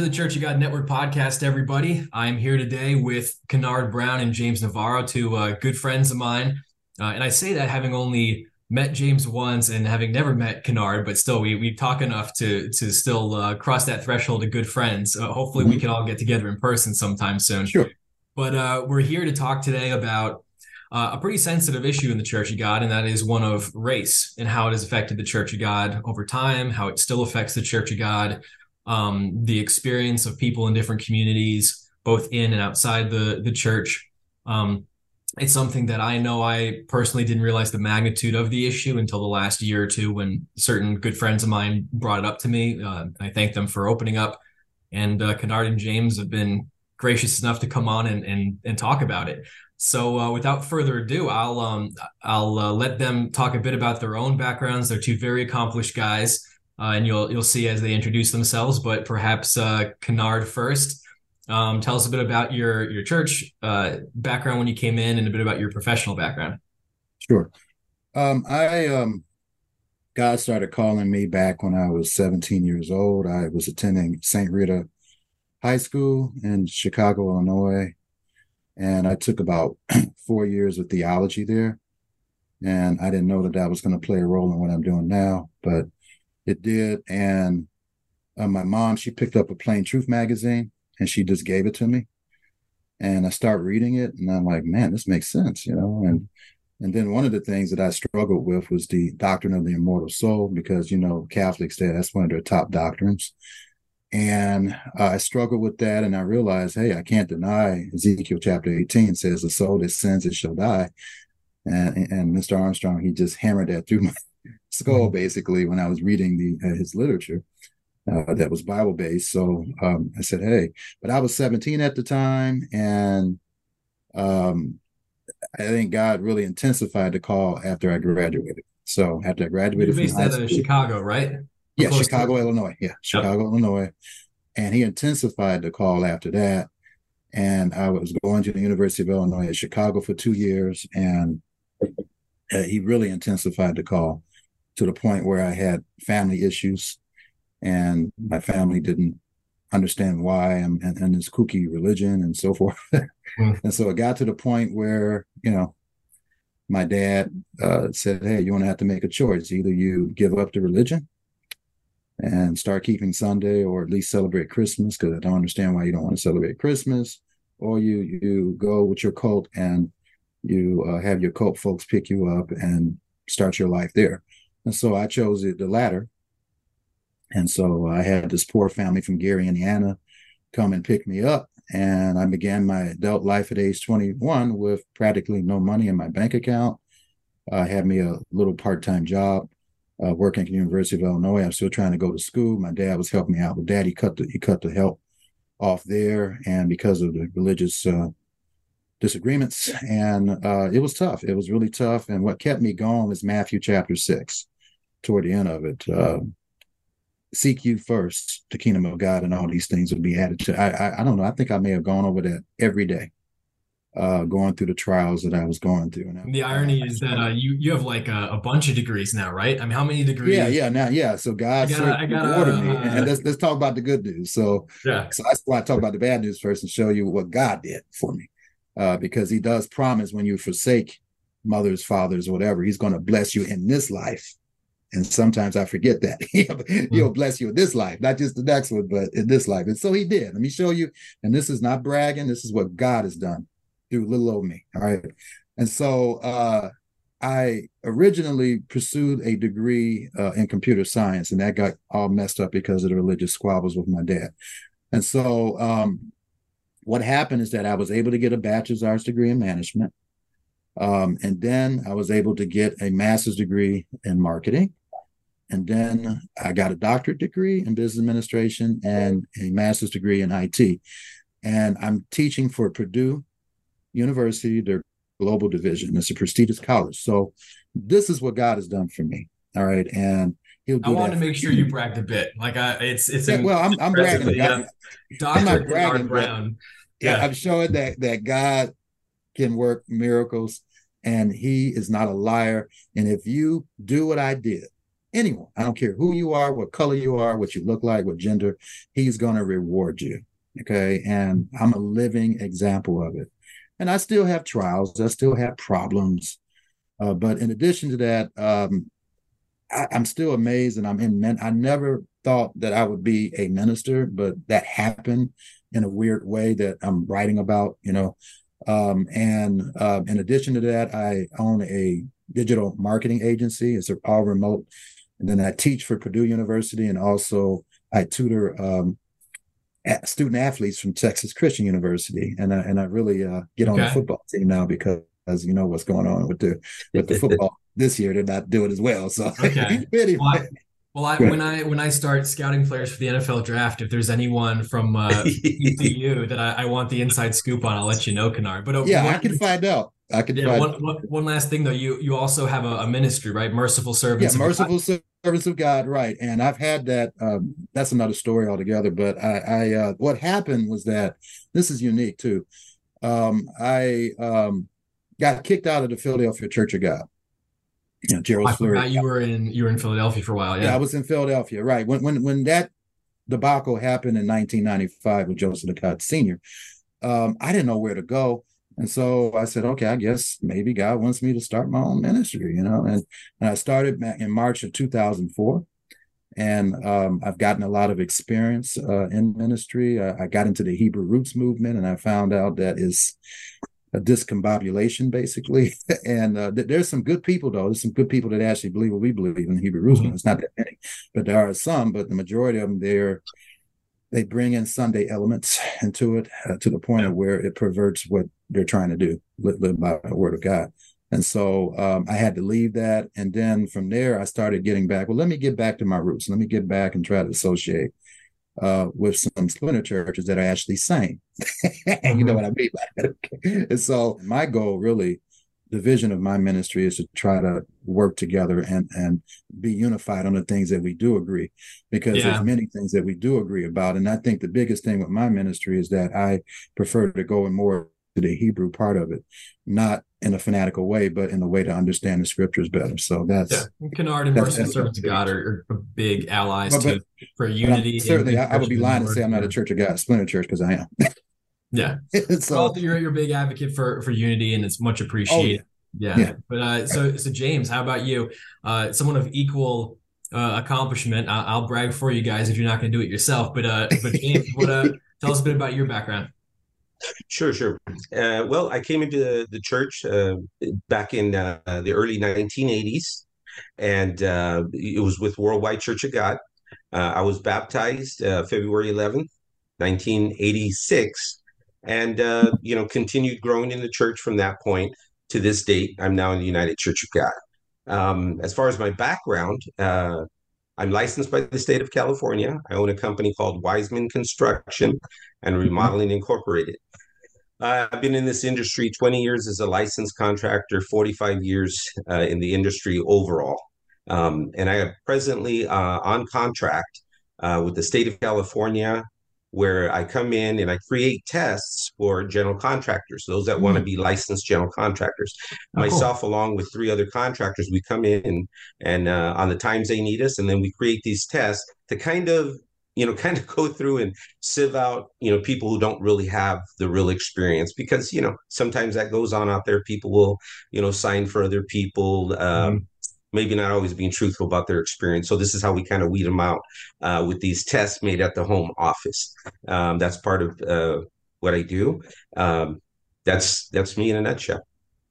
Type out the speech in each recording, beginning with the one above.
to the Church of God Network podcast, everybody. I'm here today with Kennard Brown and James Navarro, two uh, good friends of mine. Uh, and I say that having only met James once and having never met Kennard, but still, we we talk enough to to still uh, cross that threshold of good friends. Uh, hopefully, mm-hmm. we can all get together in person sometime soon. Sure. But uh, we're here to talk today about uh, a pretty sensitive issue in the Church of God, and that is one of race and how it has affected the Church of God over time, how it still affects the Church of God, um, the experience of people in different communities, both in and outside the the church. Um, it's something that I know I personally didn't realize the magnitude of the issue until the last year or two when certain good friends of mine brought it up to me. Uh, I thank them for opening up. And uh, Kennard and James have been gracious enough to come on and and, and talk about it. So uh, without further ado, I'll um, I'll uh, let them talk a bit about their own backgrounds. They're two very accomplished guys uh, and you'll you'll see as they introduce themselves. But perhaps uh, Kennard first. Um, tell us a bit about your your church uh, background when you came in, and a bit about your professional background. Sure. Um, I um, God started calling me back when I was 17 years old. I was attending St. Rita High School in Chicago, Illinois, and I took about four years of theology there. And I didn't know that that was going to play a role in what I'm doing now, but it did. And uh, my mom, she picked up a Plain Truth magazine and she just gave it to me. And I start reading it and I'm like, man, this makes sense, you know? And and then one of the things that I struggled with was the doctrine of the immortal soul, because you know, Catholics say that's one of their top doctrines. And uh, I struggled with that, and I realized, hey, I can't deny Ezekiel chapter 18 says, "The soul that sins it shall die." And, and Mr. Armstrong, he just hammered that through my skull mm-hmm. basically when I was reading the uh, his literature uh, that was Bible based. So um, I said, "Hey," but I was 17 at the time, and um, I think God really intensified the call after I graduated. So after I graduated, You're based out of Chicago, right? Yeah, Chicago, to- Illinois. Yeah, Chicago, yep. Illinois, and He intensified the call after that. And I was going to the University of Illinois at Chicago for two years, and uh, he really intensified the call to the point where I had family issues and my family didn't understand why and, and, and this kooky religion and so forth. mm. And so it got to the point where, you know, my dad uh, said, Hey, you want to have to make a choice. Either you give up the religion and start keeping Sunday or at least celebrate Christmas, because I don't understand why you don't want to celebrate Christmas, or you you go with your cult and you uh, have your cult folks pick you up and start your life there. And so I chose it, the latter. And so I had this poor family from Gary, Indiana come and pick me up. And I began my adult life at age 21 with practically no money in my bank account. I had me a little part time job uh, working at the University of Illinois. I'm still trying to go to school. My dad was helping me out with that. He cut the, he cut the help off there. And because of the religious uh, disagreements, and uh, it was tough. It was really tough. And what kept me going is Matthew chapter six toward the end of it. Uh, seek you first the kingdom of God, and all these things will be added to. I, I, I don't know. I think I may have gone over that every day, uh, going through the trials that I was going through. And the irony is that uh, you you have like a, a, bunch of degrees now, right? I mean, how many degrees? Yeah, yeah, now, yeah. So God I gotta, ordered me, and let's let's talk about the good news. So, yeah. So that's why I talk about the bad news first and show you what God did for me, uh, because He does promise when you forsake mothers, fathers, whatever, He's going to bless you in this life and sometimes I forget that. he'll, mm-hmm. bless you in this life, not just the next one, but in this life. And so he did. Let me show you. And this is not bragging. This is what God has done through little old me. All right. And so uh, I originally pursued a degree uh, in computer science, and that got all messed up because of the religious squabbles with my dad. And so um, what happened is that I was able to get a bachelor's arts degree in management. Um, and then I was able to get a master's degree in marketing. And then I got a doctorate degree in business administration and a master's degree in IT. And I'm teaching for Purdue University, their global division. It's a prestigious college. So this is what God has done for me. All right. And he'll do I want to make sure you bragged a bit. Like I, it's it's yeah, well, I'm, I'm bragging. Yeah. I'm not bragging. Brown. Yeah. yeah, I'm showing that that God can work miracles and he is not a liar. And if you do what I did, anyone. I don't care who you are, what color you are, what you look like, what gender. He's going to reward you. Okay. And I'm a living example of it. And I still have trials, I still have problems. Uh, but in addition to that, um, I, am still amazed and I'm in men. I never thought that I would be a minister, but that happened in a weird way that I'm writing about, you know. Um, and uh, in addition to that, I own a digital marketing agency. It's all remote. And then I teach for Purdue University and also I tutor um, student athletes from Texas Christian University. And I, and I really uh, get okay. on the football team now because as you know what's going on with the with the football this year. They're not doing as well. So okay. anyway. well, well, I, when I when I start scouting players for the NFL draft, if there's anyone from uh, TCU that I, I, want the inside scoop on, I'll let you know, Kennard. But uh, yeah, one, I can find out. I can. Yeah, one, one, one last thing though, you you also have a, a ministry, right? Merciful servants. Yeah, merciful servants of God, right? And I've had that. Um, that's another story altogether. But I, I uh, what happened was that this is unique too. Um, I um, got kicked out of the Philadelphia Church of God you know, Gerald I Flurry. you were in you were in Philadelphia for a while. Yeah. yeah, I was in Philadelphia. Right when when when that debacle happened in 1995 with Joseph Tkach Sr., um, I didn't know where to go. And so I said, okay, I guess maybe God wants me to start my own ministry, you know. And, and I started in March of 2004. And um, I've gotten a lot of experience uh, in ministry. I, I, got into the Hebrew Roots movement, and I found out that is a discombobulation, basically. and uh, th- there's some good people, though. There's some good people that actually believe what we believe in the Hebrew Roots. Mm-hmm. It's not that many, but there are some. But the majority of them, they're they bring in Sunday elements into it uh, to the point of where it perverts what they're trying to do, live, live by the word of God. And so um, I had to leave that. And then from there, I started getting back. Well, let me get back to my roots. Let me get back and try to associate uh, with some splinter churches that are actually sane. mm-hmm. You know what I mean by that. Okay. And so my goal really, the vision of my ministry is to try to work together and and be unified on the things that we do agree because yeah. there's many things that we do agree about and i think the biggest thing with my ministry is that i prefer to go in more to the hebrew part of it not in a fanatical way, but in a way to understand the scriptures better. So that's yeah. Kennard and Mercy Servants of God are, are, big allies but, but, to for unity. Certainly, I, I, would be lying to say I'm not a Church of God, splinter church, because I am. yeah. so well, you're you're a big advocate for for unity, and it's much appreciated. Oh, yeah. yeah. yeah. But uh, so so James, how about you? Uh, someone of equal uh, accomplishment. I'll, I'll, brag for you guys if you're not going to do it yourself. But uh, but James, what uh, tell us a bit about your background. Sure, sure. Uh, well, I came into the, the church uh, back in uh, the early 1980s, and uh, it was with Worldwide Church of God. Uh, I was baptized uh, February 11th, 1986, and you know continued growing in the church from that point to this date. I'm now in the United Church of God. Um, as far as my background, I'm licensed by the state of California. I own a company called Wiseman Construction and. Remodeling Incorporated. I've been in this industry 20 years as a licensed contractor, 45 years uh, in the industry overall. Um, and I am presently uh, on contract uh, with the state of California, where I come in and I create tests for general contractors, those that mm. want to be licensed general contractors. Oh, Myself, cool. along with three other contractors, we come in and, and uh, on the times they need us, and then we create these tests to kind of you know kind of go through and sieve out you know people who don't really have the real experience because you know sometimes that goes on out there people will you know sign for other people um, mm-hmm. maybe not always being truthful about their experience so this is how we kind of weed them out uh, with these tests made at the home office um, that's part of uh, what i do um, that's that's me in a nutshell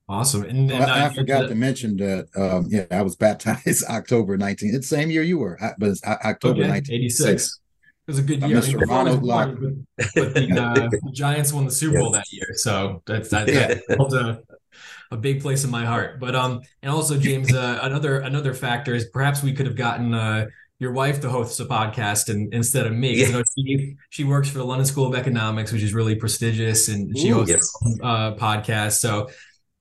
Awesome. And, and well, I, I, forgot to mention that. Um, yeah, I was baptized October 19th. It's the same year you were, but it's October okay, 1986 was a good year. Ronald Luck. But, but the, uh, the, Giants won the Super Bowl that year, so that's that, that a, a big place in my heart. But um, and also James, uh, another another factor is perhaps we could have gotten uh your wife to host a podcast and, instead of me. You know, she she works for the London School of Economics, which is really prestigious, and she Ooh, hosts yes. uh podcast. So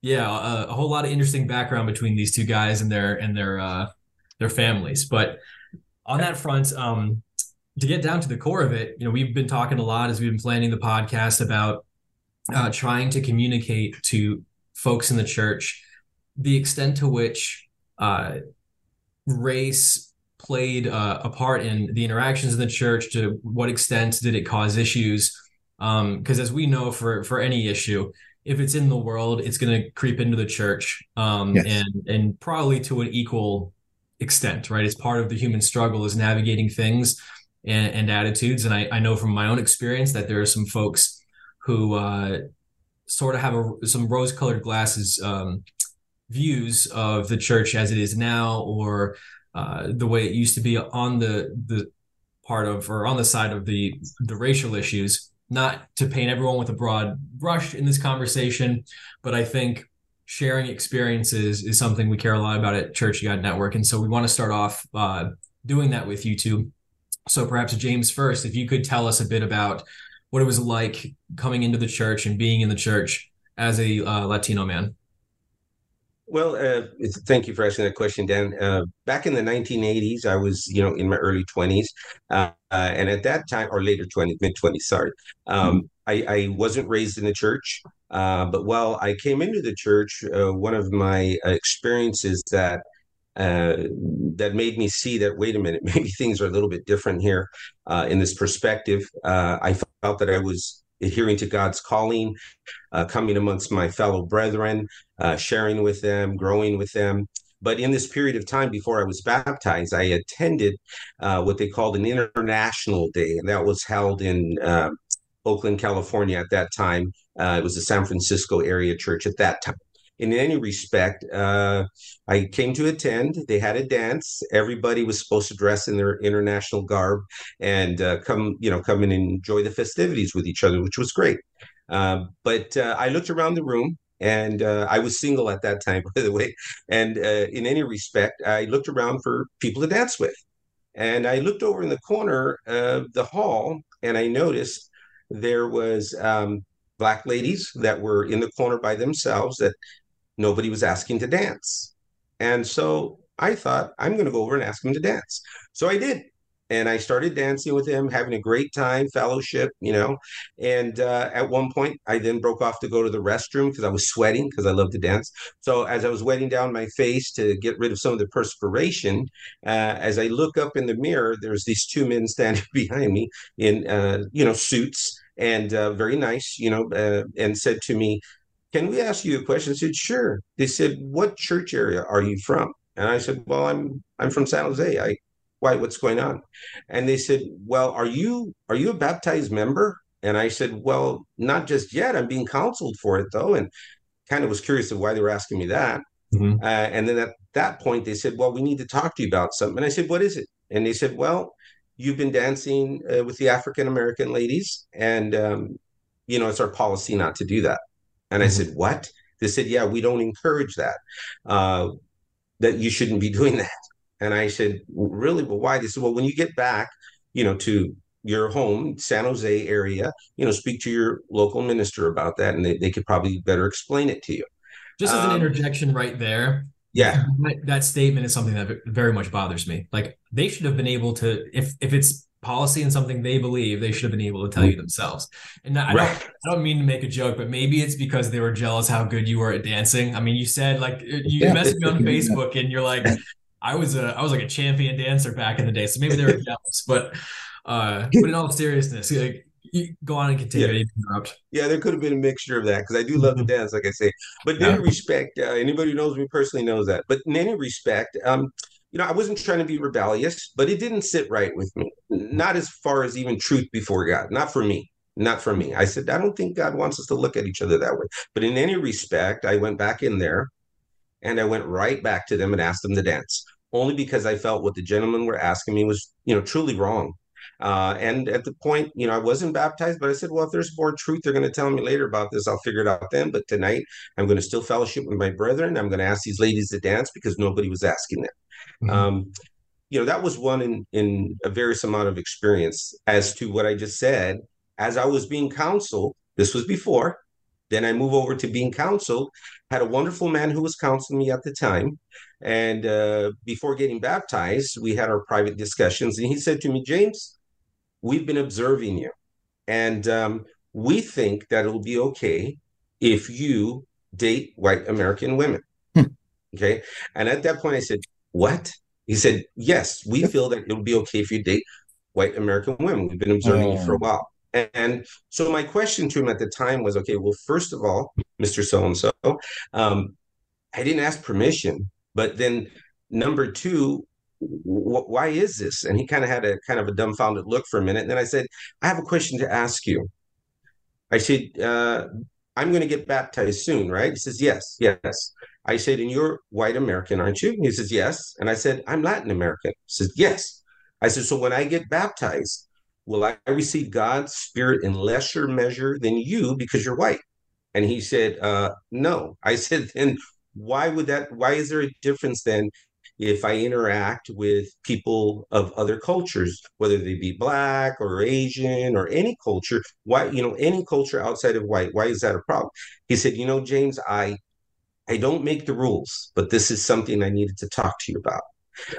yeah, a, a, whole lot of interesting background between these two guys and their and their uh their families. But on that front, um, to get down to the core of it, you know, we've been talking a lot as we've been planning the podcast about uh, trying to communicate to folks in the church the extent to which uh, race played uh, a part in the interactions in the church? To what extent did it cause issues? Because um, as we know, for for any issue, if it's in the world, it's going to creep into the church, um, yes. and and probably to an equal extent, right? It's part of the human struggle is navigating things and, and attitudes. And I, I know from my own experience that there are some folks who uh, sort of have a, some rose-colored glasses um, views of the church as it is now, or uh, the way it used to be on the the part of or on the side of the the racial issues. Not to paint everyone with a broad brush in this conversation, but I think sharing experiences is something we care a lot about at Church God Network, and so we want to start off uh, doing that with you two. So perhaps James first, if you could tell us a bit about what it was like coming into the church and being in the church as a uh, Latino man. Well, uh, thank you for asking that question, Dan. Uh, back in the 1980s, I was, you know, in my early 20s, uh, uh, and at that time, or later 20s, mid 20s, sorry, um. I, I, wasn't raised in the church. Uh, but while I came into the church, uh, one of my experiences that that made me see that wait a minute, maybe things are a little bit different here in this perspective. I felt that I was adhering to God's calling, uh, coming amongst my fellow brethren, uh, sharing with them, growing with them. But in this period of time before I was baptized, I attended uh, what they called an international day, and that was held in uh, Oakland, California at that time. Uh, it was the San Francisco area church at that time in any respect. Uh, I came to attend. They had a dance. Everybody was supposed to dress in their international garb and uh, come, you know, come and enjoy the festivities with each other, which was great. Uh, but uh, I looked around the room. And uh, I was single at that time, by the way. And uh, in any respect, I looked around for people to dance with. And I looked over in the corner of the hall and I noticed there was um, black ladies that were in the corner by themselves that nobody was asking to dance. And so I thought, I'm going to go over and ask him to dance. So I did. And I started dancing with him, having a great time, fellowship, you know. And uh, at one point, I then broke off to go to the restroom because I was sweating because I love to dance. So as I was wetting down my face to get rid of some of the perspiration, uh, as I look up in the mirror, there's these two men standing behind me in, uh, you know, suits and uh, very nice, you know, uh, and said to me, can we ask you a question? I said, sure. They said, what church area are you from? And I said, well, I'm I'm from San Jose. I why what's going on? And they said, well, are you are you a baptized member? And I said, well, not just yet. I'm being counseled for it though, and kind of was curious of why they were asking me that. Mm-hmm. Uh, and then at that point, they said, well, we need to talk to you about something. And I said, what is it? And they said, well, you've been dancing uh, with the African American ladies, and um, you know it's our policy not to do that. And I mm-hmm. said, What? They said, Yeah, we don't encourage that. Uh, that you shouldn't be doing that. And I said, Really? But why? They said, Well, when you get back, you know, to your home, San Jose area, you know, speak to your local minister about that, and they, they could probably better explain it to you. Just as an um, interjection right there. Yeah. That, that statement is something that very much bothers me. Like they should have been able to, if if it's policy and something they believe, they should have been able to tell you themselves. And I, right. don't, I don't mean to make a joke, but maybe it's because they were jealous how good you were at dancing. I mean, you said like you yeah. messaged me on Facebook and you're like, I was a I was like a champion dancer back in the day, so maybe they were jealous. But uh, but in all seriousness, like you go on and continue. Yeah. interrupt. Yeah, there could have been a mixture of that because I do love to mm-hmm. dance, like I say. But in yeah. any respect, uh, anybody who knows me personally knows that. But in any respect, um, you know, I wasn't trying to be rebellious, but it didn't sit right with me. Not as far as even truth before God, not for me, not for me. I said, I don't think God wants us to look at each other that way. But in any respect, I went back in there and I went right back to them and asked them to dance, only because I felt what the gentlemen were asking me was, you know, truly wrong. Uh, and at the point, you know, I wasn't baptized, but I said, well, if there's more truth, they're going to tell me later about this. I'll figure it out then. But tonight, I'm going to still fellowship with my brethren. I'm going to ask these ladies to dance because nobody was asking them. Mm-hmm. Um, you know, that was one in, in a various amount of experience as to what I just said. As I was being counseled, this was before, then I move over to being counseled. Had a wonderful man who was counseling me at the time. And uh, before getting baptized, we had our private discussions. And he said to me, James, we've been observing you. And um, we think that it'll be okay if you date white American women. Hmm. Okay. And at that point, I said, what? He said, Yes, we feel that it'll be okay if you date white American women. We've been observing oh. it for a while. And so my question to him at the time was, okay, well, first of all, Mr. So and so, I didn't ask permission, but then number two, why is this? And he kind of had a kind of a dumbfounded look for a minute. And then I said, I have a question to ask you. I said, uh, I'm going to get baptized soon, right? He says, yes, yes. I said, and you're white American, aren't you? He says, yes. And I said, I'm Latin American. He says, yes. I said, so when I get baptized, will I receive God's spirit in lesser measure than you because you're white? And he said, uh, no. I said, then why would that, why is there a difference then if I interact with people of other cultures, whether they be black or Asian or any culture, why, you know, any culture outside of white, why is that a problem? He said, you know, James, I I don't make the rules, but this is something I needed to talk to you about.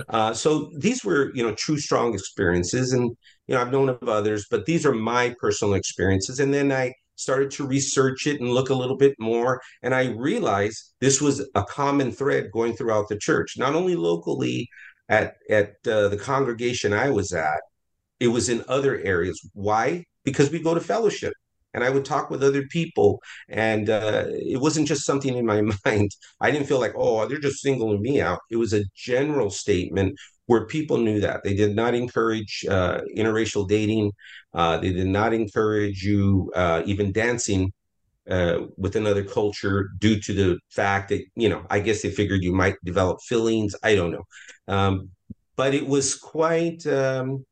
Uh, so these were, you know, true strong experiences, and you know, I've known of others, but these are my personal experiences. And then I started to research it and look a little bit more. And I realized this was a common thread going throughout the church, not only locally at, at uh, the congregation I was at, it was in other areas. Why? Because we go to fellowship and I would talk with other people, and uh, it wasn't just something in my mind. I didn't feel like, oh, they're just singling me out. It was a general statement where people knew that they did not encourage uh, interracial dating. Uh, they did not encourage you uh, even dancing uh, with another culture due to the fact that you know I guess they figured you might develop feelings. I don't know, um, but it was quite. Um,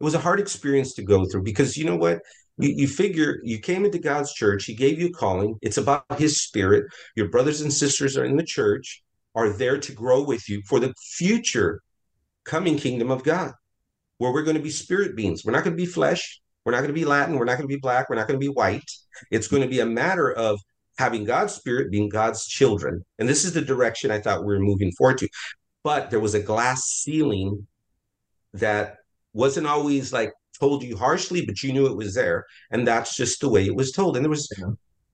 it was a hard experience to go through because you know what you, you figure you came into God's church, He gave you a calling. It's about His Spirit. Your brothers and sisters are in the church, are there to grow with you for the future coming kingdom of God, where we're going to be spirit beings. We're not going to be flesh. We're not going to be Latin. We're not going to be black. We're not going to be white. It's going to be a matter of having God's spirit, being God's children. And this is the direction I thought we were moving forward to. But there was a glass ceiling that wasn't always like told you harshly, but you knew it was there. And that's just the way it was told. And there was yeah.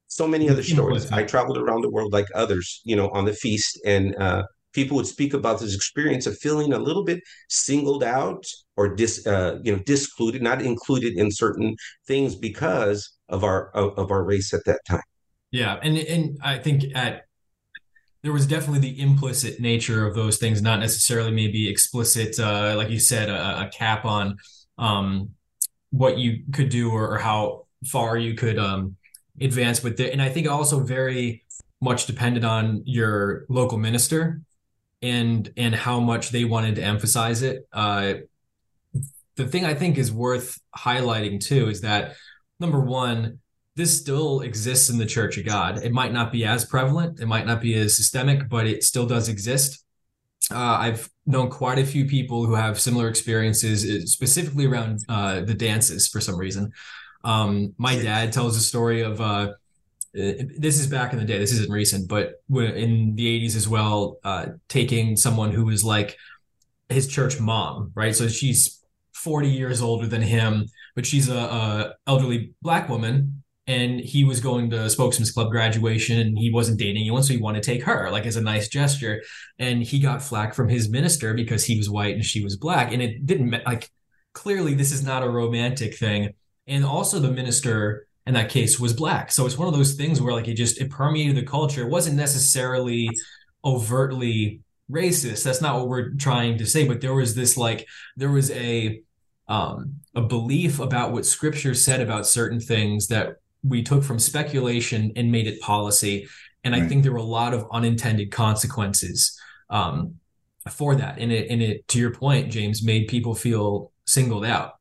so many other stories. I traveled around the world like others, you know, on the feast, and uh, people would speak about this experience of feeling a little bit singled out or dis, uh, you know, discluded, not included in certain things because of our of, of our race at that time. Yeah, and and I think at there was definitely the implicit nature of those things, not necessarily maybe explicit, uh, like you said, a, a cap on um, what you could do or, or how far you could um, advance with it. And I think also very much depended on your local minister and and how much they wanted to emphasize it. Uh, the thing I think is worth highlighting too is that number one, this still exists in the Church of God. It might not be as prevalent, it might not be as systemic, but it still does exist. Uh, I've known quite a few people who have similar experiences, uh, specifically around uh, the dances for some reason. Um, my dad tells a story of uh, this is back in the day. This isn't recent, but in the 80s as well, uh, taking someone who was like his church mom, right? So she's 40 years older than him, but she's a, a elderly black woman and he was going to spokesman's club graduation and he wasn't dating anyone so he wanted to take her like as a nice gesture. And he got flack from his minister because he was white and she was black and it didn't like clearly this is not a romantic thing. And also the minister in that case was black. So it's one of those things where like it just it permeated the culture. It wasn't necessarily overtly racist. That's not what we're trying to say but there was this like there was a um, a belief about what scripture said about certain things that we took from speculation and made it policy. And right. I think there were a lot of unintended consequences um, for that. And it, and it, to your point, James, made people feel singled out.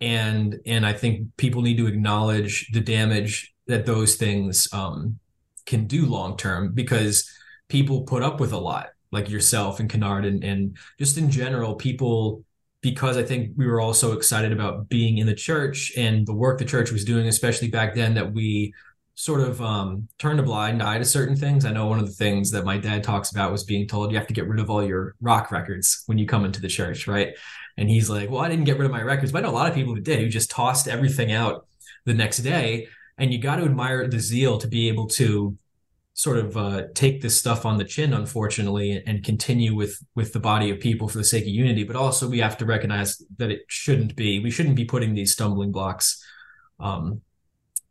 And and I think people need to acknowledge the damage that those things um, can do long term because people put up with a lot, like yourself and Kennard, and, and just in general, people because I think we were all so excited about being in the church and the work the church was doing, especially back then, that we sort of um, turned a blind eye to certain things. I know one of the things that my dad talks about was being told you have to get rid of all your rock records when you come into the church, right? And he's like, well, I didn't get rid of my records, but I know a lot of people who did, who just tossed everything out the next day. And you got to admire the zeal to be able to sort of uh, take this stuff on the chin, unfortunately, and continue with with the body of people for the sake of unity. But also, we have to recognize that it shouldn't be. We shouldn't be putting these stumbling blocks um,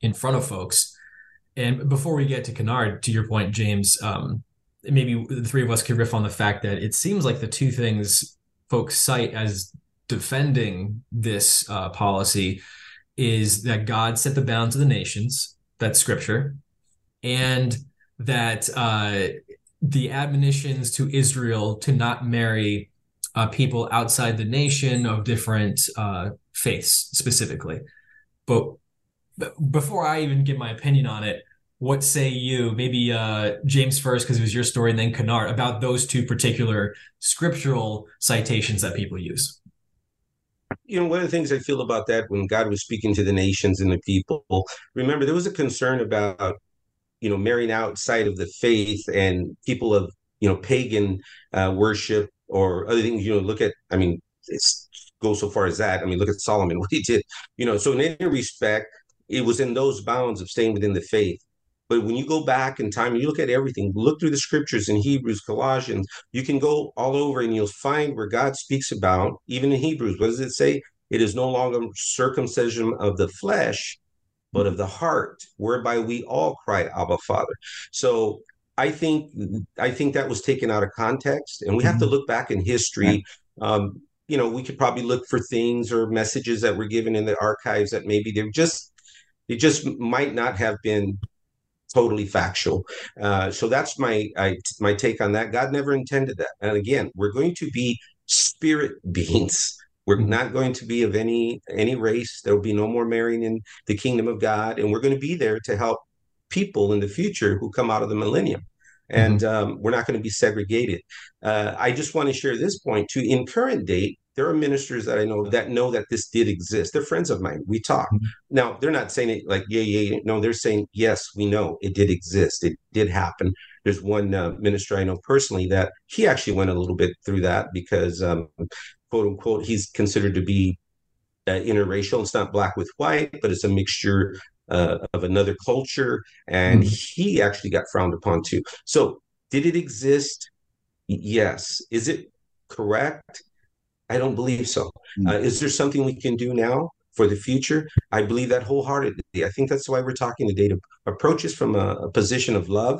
in front of folks. And before we get to Kennard, to your point, James, um, maybe the three of us could riff on the fact that it seems like the two things folks cite as defending this uh, policy is that God set the bounds of the nations. That's scripture, and that uh, the admonitions to Israel to not marry uh, people outside the nation of different uh, faiths specifically. But, but, before I even give my opinion on it, what say you? Maybe uh, James first, because it was your story, and then Kennard about those two particular scriptural citations that people use. You know, one of the things I feel about that when God was speaking to the nations and the people, remember, there was a concern about you know marrying outside of the faith and people of you know pagan uh, worship or other things you know look at i mean it's go so far as that. I mean look at solomon what he did. You know so in any respect it was in those bounds of staying within the faith. But when you go back in time and you look at everything look through the scriptures in hebrews colossians you can go all over and you'll find where god speaks about even in hebrews what does it say? It is no longer circumcision of the flesh but of the heart, whereby we all cry, Abba, Father. So I think I think that was taken out of context, and we have to mm-hmm. look back in history. Um, you know, we could probably look for things or messages that were given in the archives that maybe they're just they just might not have been totally factual. Uh, so that's my I, my take on that. God never intended that. And again, we're going to be spirit beings. We're not going to be of any any race. There will be no more marrying in the kingdom of God, and we're going to be there to help people in the future who come out of the millennium. And mm-hmm. um, we're not going to be segregated. Uh, I just want to share this point too. In current date, there are ministers that I know that know that this did exist. They're friends of mine. We talk. Mm-hmm. Now, they're not saying it like, yeah, yeah, No, they're saying, yes, we know it did exist. It did happen. There's one uh, minister I know personally that he actually went a little bit through that because um, quote unquote, he's considered to be uh, interracial. It's not black with white, but it's a mixture uh, of another culture. And mm he actually got frowned upon too. So, did it exist? Yes. Is it correct? I don't believe so. mm Uh, is there something we can do now for the future? I believe that wholeheartedly. I think that's why we're talking today to approach this from a, a position of love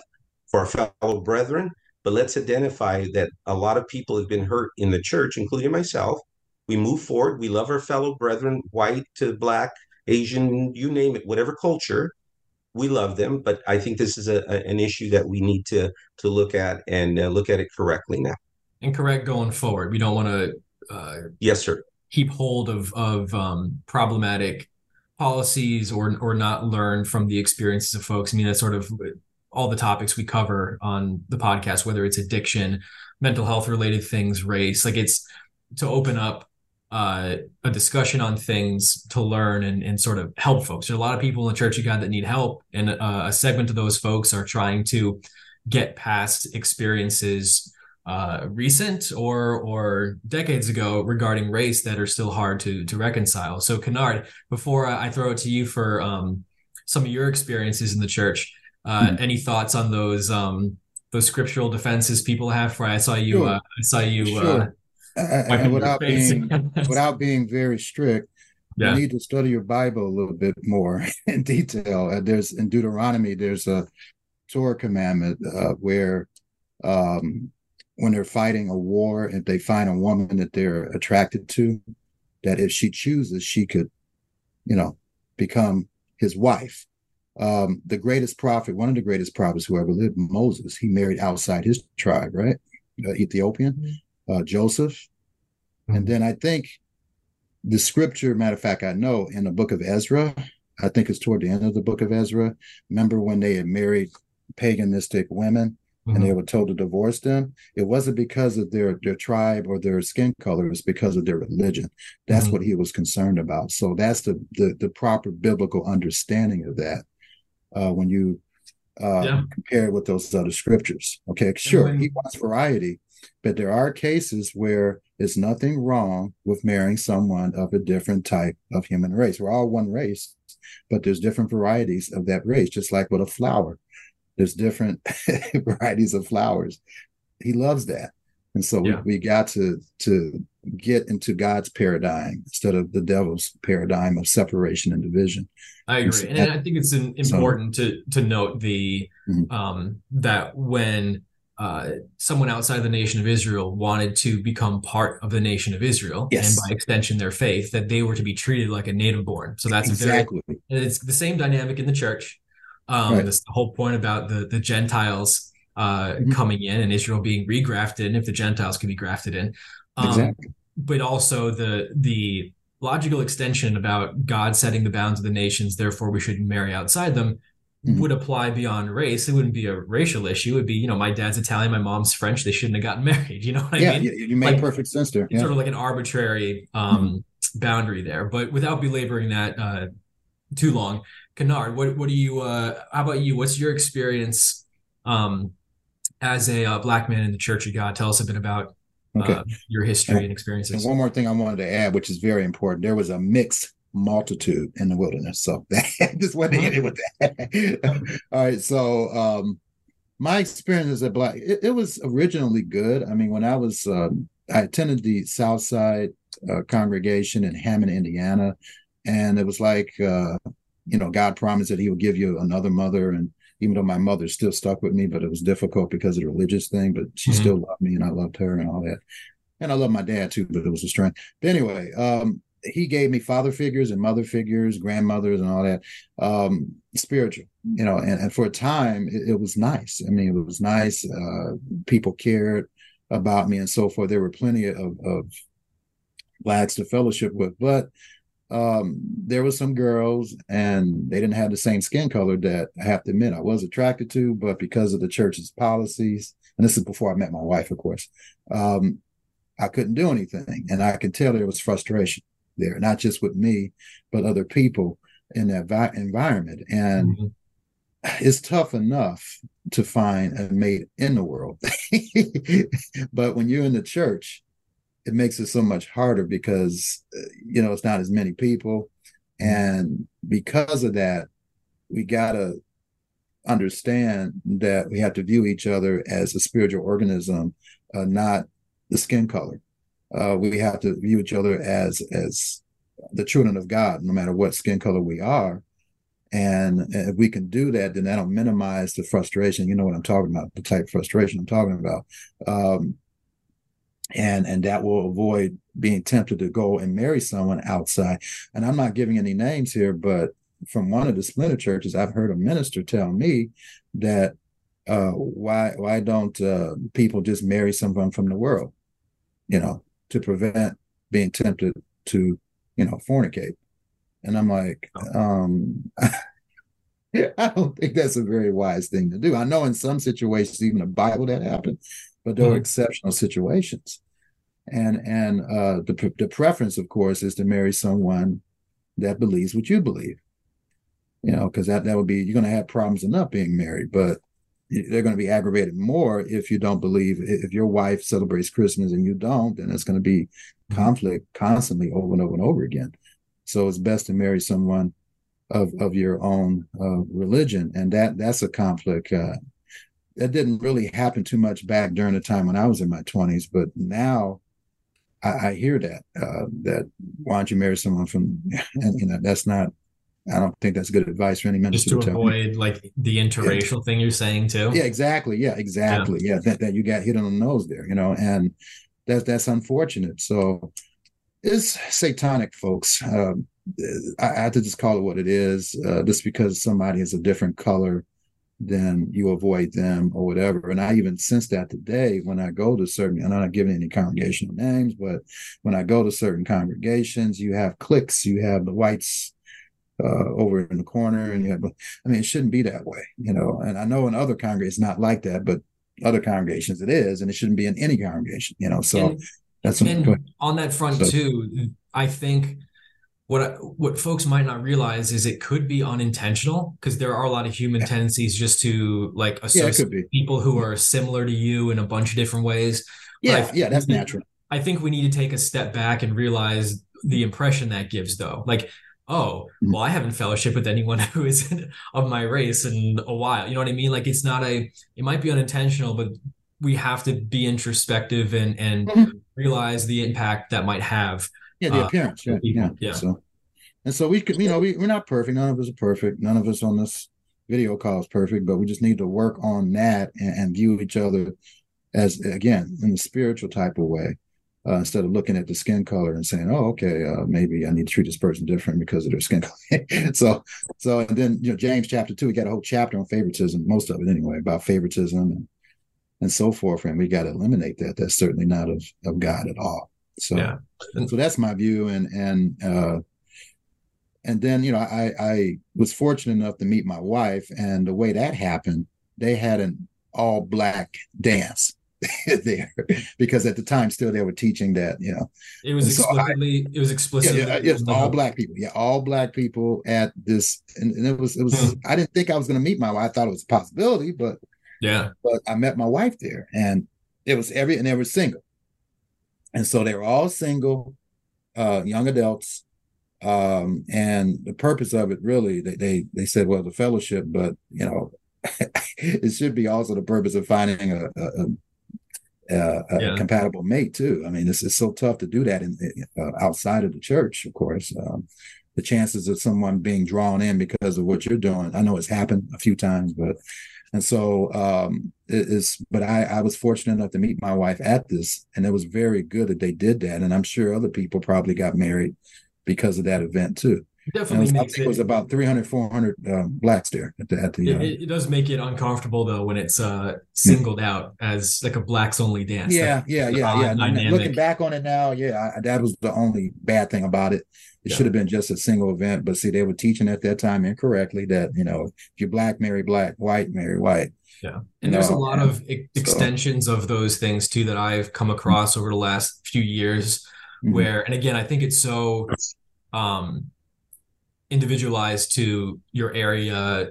our fellow brethren but let's identify that a lot of people have been hurt in the church, including myself. We move forward. We love our fellow brethren, white to black, Asian, you name it, whatever culture. We love them, but I think this is a, a an issue that we need to to look at and uh, look at it correctly now. And correct going forward. We don't want to. Uh, yes, sir. Keep hold of of um, problematic policies or or not learn from the experiences of folks. I mean, that's sort of all the topics we cover on the podcast, whether it's addiction, mental health related things, race. Like it's to open up uh, a discussion on things to learn and, and sort of help folks. There's a lot of people in the Church of God that need help, and uh, a segment of those folks are trying to get past experiences uh, recent or or decades ago regarding race that are still hard to to reconcile. So, Kennard, before I throw it to you for um, some of your experiences in the church, uh, hmm. Any thoughts on those um, those scriptural defenses people have for? I saw you. Sure. Uh, I saw you. Sure. Uh, without being without being very strict, yeah. you need to study your Bible a little bit more in detail. Uh, there's in Deuteronomy, there's a Torah commandment uh, where um, when they're fighting a war, if they find a woman that they're attracted to, that if she chooses, she could, you know, become his wife um, the greatest prophet, one of the greatest prophets who ever lived, Moses, he married outside his tribe, right? Uh, Ethiopian, mm-hmm. uh, Joseph. Mm-hmm. And then I think the scripture, matter of fact, I know in the book of Ezra, I think it's toward the end of the book of Ezra. Remember when they had married paganistic women mm-hmm. and they mm-hmm. were told to divorce them? It wasn't because of their their tribe or their skin color, it was because of their religion. That's mm-hmm. what he was concerned about. So that's the, the the proper biblical understanding of that uh, when you uh, yeah. compare it with those other scriptures. Okay, sure, he wants variety, but there are cases where there's nothing wrong with marrying someone of a different type of human race. We're all one race, but there's different varieties of that race, just like with a flower. There's different varieties of flowers. He loves that. And so yeah. we, we got to to get into God's paradigm instead of the devil's paradigm of separation and division. I agree, and, and I think it's an, important so, to to note the mm-hmm. um, that when uh, someone outside the nation of Israel wanted to become part of the nation of Israel, yes. and by extension their faith, that they were to be treated like a native born. So that's exactly very, it's the same dynamic in the church. Um, right. This the whole point about the the Gentiles uh, mm-hmm. coming in and Israel being regrafted, and if the Gentiles can be grafted in. Um, exactly. But also the the logical extension about God setting the bounds of the nations, therefore we should marry outside them, mm-hmm. would apply beyond race. It wouldn't be a racial issue. It would be, you know, my dad's Italian, my mom's French. They shouldn't have gotten married. You know what yeah, I mean? Yeah, you made like, perfect sense there. Yeah. Sort of like an arbitrary um, mm-hmm. boundary there. But without belaboring that uh, too long, Kennard, what what do you? Uh, how about you? What's your experience? Um, as a uh, black man in the Church of God. Tell us a bit about okay. your history and experiences. And one more thing I wanted to add, which is very important. There was a mixed multitude in the wilderness. So that just wanted to hit it with that. All right. So um, my experience as a black, it, it, was originally good. I mean, when I was, um, I attended the Southside uh, congregation in Hammond, Indiana, and it was like, uh, you know, God promised that He would give you another mother, and even though my mother still stuck with me, but it was difficult because of the religious thing, but she mm-hmm. still loved me and I loved her and all that. And I love my dad too, but it was a strength. But anyway, um, he gave me father figures and mother figures, grandmothers and all that, um, spiritual, you know, and, and for a time it, it, was nice. I mean, it was nice. Uh, people cared about me and so forth. There were plenty of, of blacks to fellowship with, but um, there were some girls and they didn't have the same skin color that I have to admit I was attracted to, but because of the church's policies, and this is before I met my wife, of course, um, I couldn't do anything. And I could tell there was frustration there, not just with me, but other people in that vi- environment. And mm-hmm. it's tough enough to find a mate in the world. but when you're in the church, it makes it so much harder because uh, you know it's not as many people. And because of that we got to understand that we have to view each other as a spiritual organism uh, not the skin color. Uh, we have to view each other as as the children of god no matter what skin color we are. And if we can do that then that'll minimize the frustration. You know what i'm talking about the type of frustration i'm talking about. Um, and and that will avoid being tempted to go and marry someone outside. And i'm not giving any names here but from one of the splinter churches i've heard a minister tell me that uh, why why don't uh, people just marry someone from the world you know to prevent being tempted to you know fornicate. And i'm like oh. um i don't think that's a very wise thing to do. I know in some situations even the bible that happened but there mm-hmm. are exceptional situations and and uh, the, the preference of course is to marry someone that believes what you believe you know because that that would be you're going to have problems enough being married but they're going to be aggravated more if you don't believe if your wife celebrates christmas and you don't then it's going to be mm-hmm. conflict constantly over and over and over again so it's best to marry someone of of your own uh, religion and that that's a conflict uh, that didn't really happen too much back during the time when I was in my 20s, but now I, I hear that uh, that why don't you marry someone from and you know that's not I don't think that's good advice for any minister. Just to, to avoid like the interracial yeah. thing you're saying too. Yeah, exactly. Yeah, exactly. Yeah, yeah that, that you got hit on the nose there, you know, and that's that's unfortunate. So it's satanic, folks. Um, I, I have to just call it what it is. Uh, just because somebody is a different color then you avoid them or whatever. And I even sense that today when I go to certain, and I'm not giving any congregational names, but when I go to certain congregations, you have cliques, you have the whites uh, over in the corner, and you have, I mean, it shouldn't be that way, you know. And I know in other congregations, not like that, but other congregations it is, and it shouldn't be in any congregation, you know. So and, that's and on that front so, too. I think what what folks might not realize is it could be unintentional because there are a lot of human yeah. tendencies just to like associate yeah, people who are similar to you in a bunch of different ways. Yeah, yeah, that's natural. I think we need to take a step back and realize the impression that gives though. Like oh, mm-hmm. well, I haven't fellowship with anyone who is of my race in a while. You know what I mean? Like it's not a, it might be unintentional, but we have to be introspective and and mm-hmm. realize the impact that might have. Yeah, the uh, appearance. Yeah, yeah. yeah. So, and so we could, you know, we, we're not perfect. None of us are perfect. None of us on this video call is perfect, but we just need to work on that and, and view each other as again in the spiritual type of way uh, instead of looking at the skin color and saying, "Oh, okay, uh, maybe I need to treat this person different because of their skin color." so, so and then you know James chapter two, we got a whole chapter on favoritism, most of it anyway, about favoritism and and so forth, and we got to eliminate that. That's certainly not of of God at all. So, yeah. so that's my view, and and uh, and then you know I I was fortunate enough to meet my wife, and the way that happened, they had an all black dance there because at the time still they were teaching that you know. It was explicitly so I, it was explicitly yeah, yeah, yeah all black people. Yeah all black people at this and, and it was it was hmm. I didn't think I was going to meet my wife. I thought it was a possibility but yeah. but I met my wife there and it was every and they were single and so they were all single uh young adults um and the purpose of it really they they, they said well the fellowship but you know it should be also the purpose of finding a, a, uh, a yeah. compatible mate too. I mean, this is so tough to do that in, uh, outside of the church. Of course, um, the chances of someone being drawn in because of what you're doing, I know it's happened a few times, but and so um, it is. But I, I was fortunate enough to meet my wife at this, and it was very good that they did that. And I'm sure other people probably got married because of that event too definitely was, makes it, it was about 300 400 um, blacks there at the, at the it, uh, it, does make it uncomfortable though when it's uh singled out as like a blacks only dance yeah that, yeah yeah yeah dynamic. looking back on it now yeah I, that was the only bad thing about it it yeah. should have been just a single event but see they were teaching at that time incorrectly that you know if you're black marry black white marry white yeah and there's a lot of so, extensions of those things too that i've come across mm-hmm. over the last few years mm-hmm. where and again i think it's so um individualized to your area,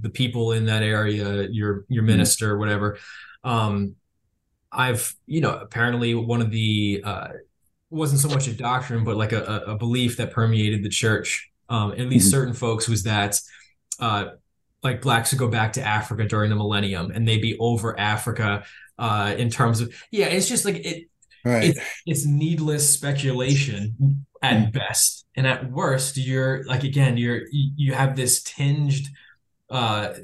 the people in that area, your your mm-hmm. minister, mm-hmm. whatever. Um, I've you know apparently one of the uh, wasn't so much a doctrine, but like a, a belief that permeated the church, um, at least mm-hmm. certain folks, was that uh, like blacks would go back to Africa during the millennium and they'd be over Africa uh, in terms of yeah, it's just like it. Right. It's, it's needless speculation at mm. best and at worst you're like again you're you have this tinged uh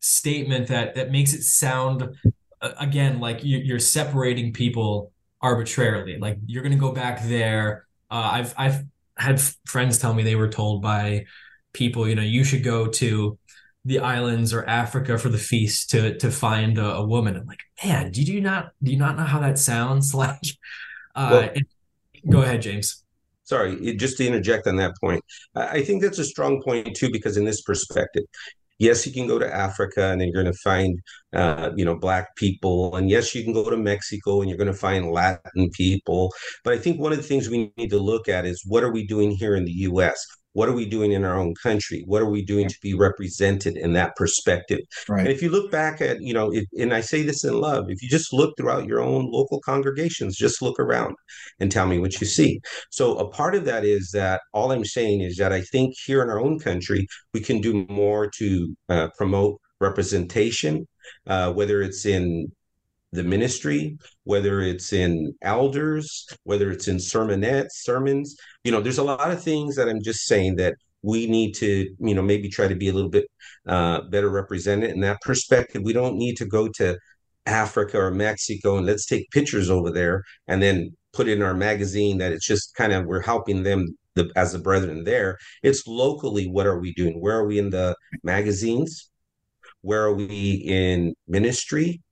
statement that that makes it sound uh, again like you're separating people arbitrarily like you're going to go back there uh, i've i've had friends tell me they were told by people you know you should go to the islands or africa for the feast to to find a, a woman i'm like man do you not do you not know how that sounds like uh well, Go ahead, James. Sorry, just to interject on that point. I think that's a strong point too, because in this perspective, yes, you can go to Africa and then you're going to find, uh, you know, black people, and yes, you can go to Mexico and you're going to find Latin people. But I think one of the things we need to look at is what are we doing here in the U.S what are we doing in our own country? What are we doing to be represented in that perspective? Right. and if you look back at you know it, and i say this in love if you just look throughout your own local congregations just look around and tell me what you see. So a part of that is that all i'm saying is that i think here in our own country we can do more to uh, promote representation uh, whether it's in the ministry, whether it's in elders, whether it's in sermonettes, sermons. You know, there's a lot of things that I'm just saying that we need to, you know, maybe try to be a little bit uh, better represented in that perspective. We don't need to go to Africa or Mexico and let's take pictures over there and then put in our magazine that it's just kind of we're helping them the, as the brethren there. It's locally. What are we doing? Where are we in the magazines? Where are we in ministry?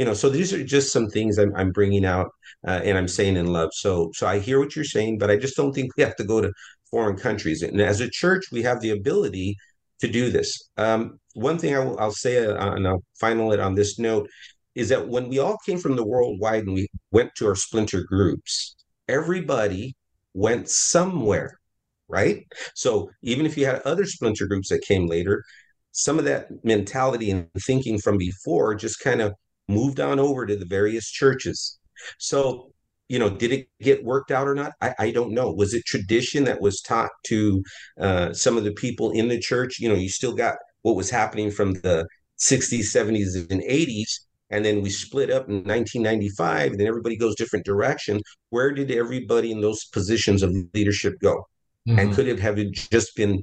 You know so these are just some things i'm, I'm bringing out uh, and i'm saying in love. So so i hear what you're saying but i just don't think we have to go to foreign countries. And as a church we have the ability to do this. Um, one thing I will, i'll say uh, and i'll final it on this note is that when we all came from the worldwide and we went to our splinter groups everybody went somewhere right? So even if you had other splinter groups that came later some of that mentality and thinking from before just kind of moved on over to the various churches. So you know, did it get worked out or not? I, I don't know. Was it tradition that was taught to uh, some of the people in the church? You know, you still got what was happening from the 60s, 70s, and 80s. And then we split up in 1995, and then everybody goes different direction. Where did everybody in those positions of leadership go? Mm-hmm. And could it have just been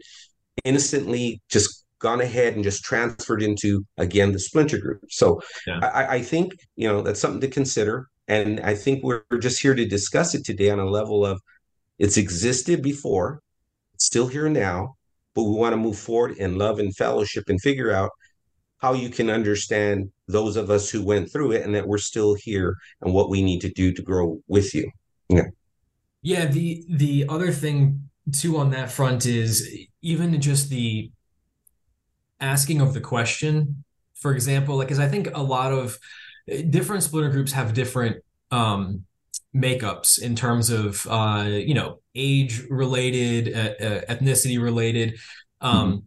innocently just gone ahead and just transferred into again the splinter group. So yeah. I, I, think you know that's something to consider, and I think we're just here to discuss it today on a level of it's existed before, it's still here now, but we want to move forward in love and fellowship and figure out how you can understand those of us who went through it and that we're still here and what we need to do to grow with you. Yeah. Yeah. The the other thing too on that front is even just the asking of the question for example like because i think a lot of different splinter groups have different um makeups in terms of uh you know age related uh, uh, ethnicity related um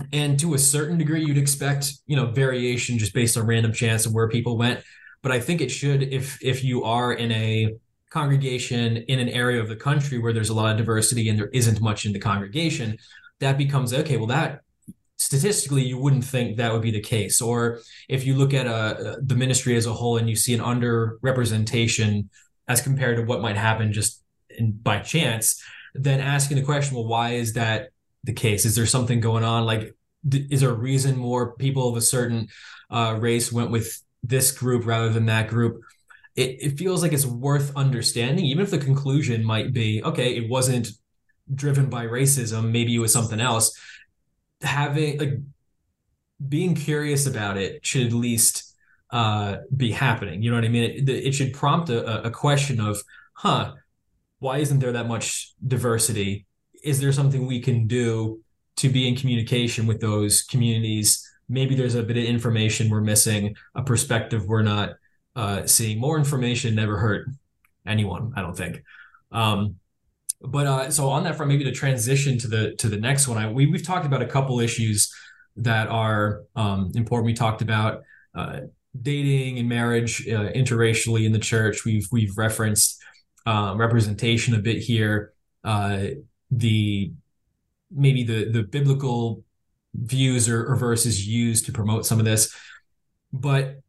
mm-hmm. and to a certain degree you'd expect you know variation just based on random chance of where people went but i think it should if if you are in a congregation in an area of the country where there's a lot of diversity and there isn't much in the congregation that becomes okay well that statistically you wouldn't think that would be the case. Or if you look at uh, the ministry as a whole and you see an underrepresentation as compared to what might happen just in, by chance then asking the question well why is that the case? Is there something going on? Like th- is there a reason more people of a certain uh, race went with this group rather than that group? It, it feels like it's worth understanding even if the conclusion might be okay it wasn't driven by racism maybe it was something else having like being curious about it should at least uh, be happening. You know what I mean? It, it should prompt a, a question of, huh, why isn't there that much diversity? Is there something we can do to be in communication with those communities? Maybe there's a bit of information we're missing, a perspective we're not uh, seeing. More information never hurt anyone, I don't think. Um, but uh, so on that front, maybe to transition to the to the next one, I, we we've talked about a couple issues that are um, important. We talked about uh, dating and marriage uh, interracially in the church. We've we've referenced um, representation a bit here. Uh, the maybe the the biblical views or, or verses used to promote some of this, but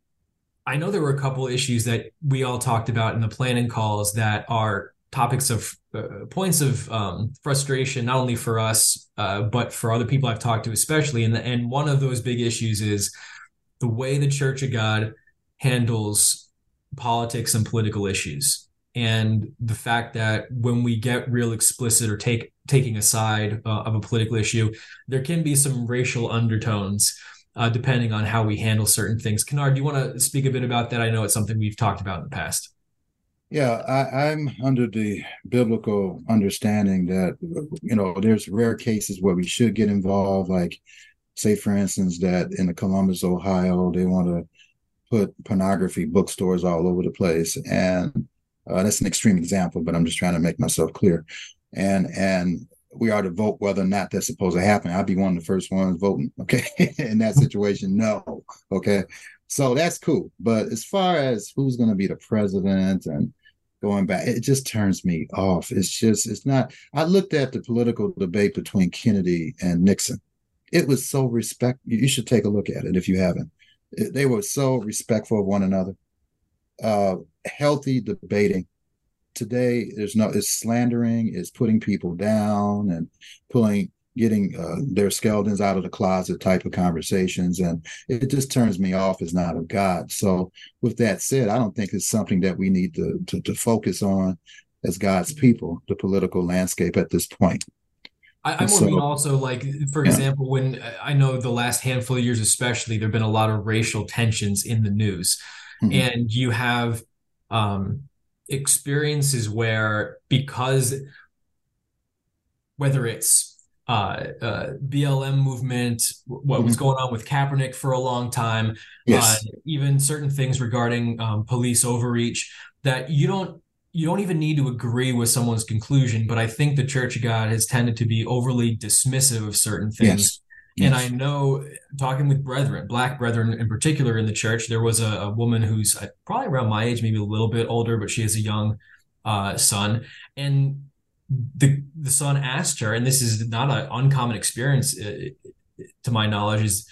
I know there were a couple issues that we all talked about in the planning calls that are topics of uh, points of um, frustration, not only for us, uh, but for other people I've talked to, especially. And, and one of those big issues is the way the Church of God handles politics and political issues. And the fact that when we get real explicit or take taking a side uh, of a political issue, there can be some racial undertones uh, depending on how we handle certain things. Kennard, do you want to speak a bit about that? I know it's something we've talked about in the past. Yeah, I, I'm under the biblical understanding that you know there's rare cases where we should get involved, like say for instance that in the Columbus, Ohio, they want to put pornography bookstores all over the place, and uh, that's an extreme example, but I'm just trying to make myself clear. And and we are to vote whether or not that's supposed to happen. I'd be one of the first ones voting. Okay, in that situation, no. Okay, so that's cool. But as far as who's going to be the president and going back, it just turns me off. It's just, it's not. I looked at the political debate between Kennedy and Nixon. It was so respect. You should take a look at it if you haven't. They were so respectful of one another. Uh, healthy debating. Today, there's no, it's slandering, it's putting people down and pulling getting uh, their skeletons out of the closet type of conversations and it just turns me off as not of god so with that said i don't think it's something that we need to, to, to focus on as god's people the political landscape at this point I, am so, also like, for yeah. example, when I know the last handful of years, especially, there have been a lot of racial tensions in the news, mm-hmm. and you have um, experiences where because whether it's uh, uh, BLM movement, what mm-hmm. was going on with Kaepernick for a long time, yes. uh, even certain things regarding um, police overreach that you don't you don't even need to agree with someone's conclusion. But I think the Church of God has tended to be overly dismissive of certain things. Yes. Yes. And I know, talking with brethren, black brethren in particular in the church, there was a, a woman who's uh, probably around my age, maybe a little bit older, but she has a young uh, son, and the the son asked her, and this is not an uncommon experience uh, to my knowledge, is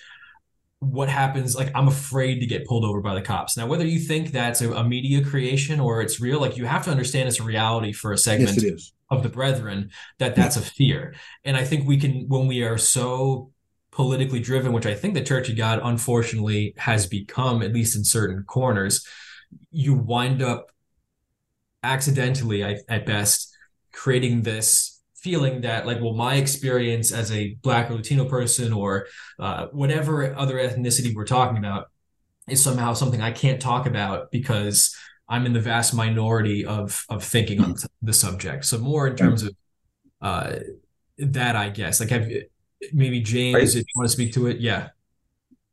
what happens like i'm afraid to get pulled over by the cops. Now whether you think that's a, a media creation or it's real like you have to understand it's a reality for a segment yes, of the brethren that that's a fear. And i think we can when we are so politically driven which i think the church of god unfortunately has become at least in certain corners you wind up accidentally at best creating this feeling that like well my experience as a black or latino person or uh, whatever other ethnicity we're talking about is somehow something i can't talk about because i'm in the vast minority of of thinking on the subject. So more in terms of uh, that i guess. Like have maybe james I, if you want to speak to it. Yeah.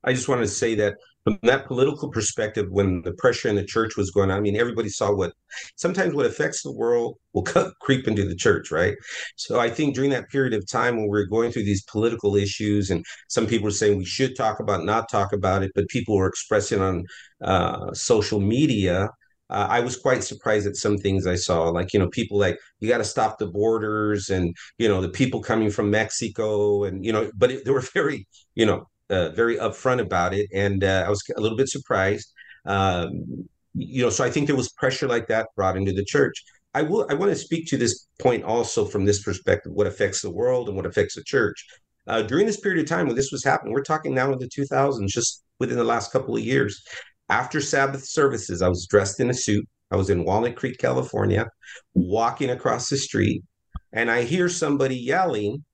I just wanted to say that from that political perspective, when the pressure in the church was going on, I mean, everybody saw what sometimes what affects the world will creep into the church, right? So I think during that period of time when we are going through these political issues, and some people were saying we should talk about, not talk about it, but people were expressing on uh, social media. Uh, I was quite surprised at some things I saw, like you know, people like you got to stop the borders, and you know, the people coming from Mexico, and you know, but it, they were very, you know, uh, very upfront about it, and uh, I was a little bit surprised. Um, you know, so I think there was pressure like that brought into the church. I will. I want to speak to this point also from this perspective: what affects the world and what affects the church. Uh, during this period of time when this was happening, we're talking now in the 2000s, just within the last couple of years. After Sabbath services, I was dressed in a suit. I was in Walnut Creek, California, walking across the street, and I hear somebody yelling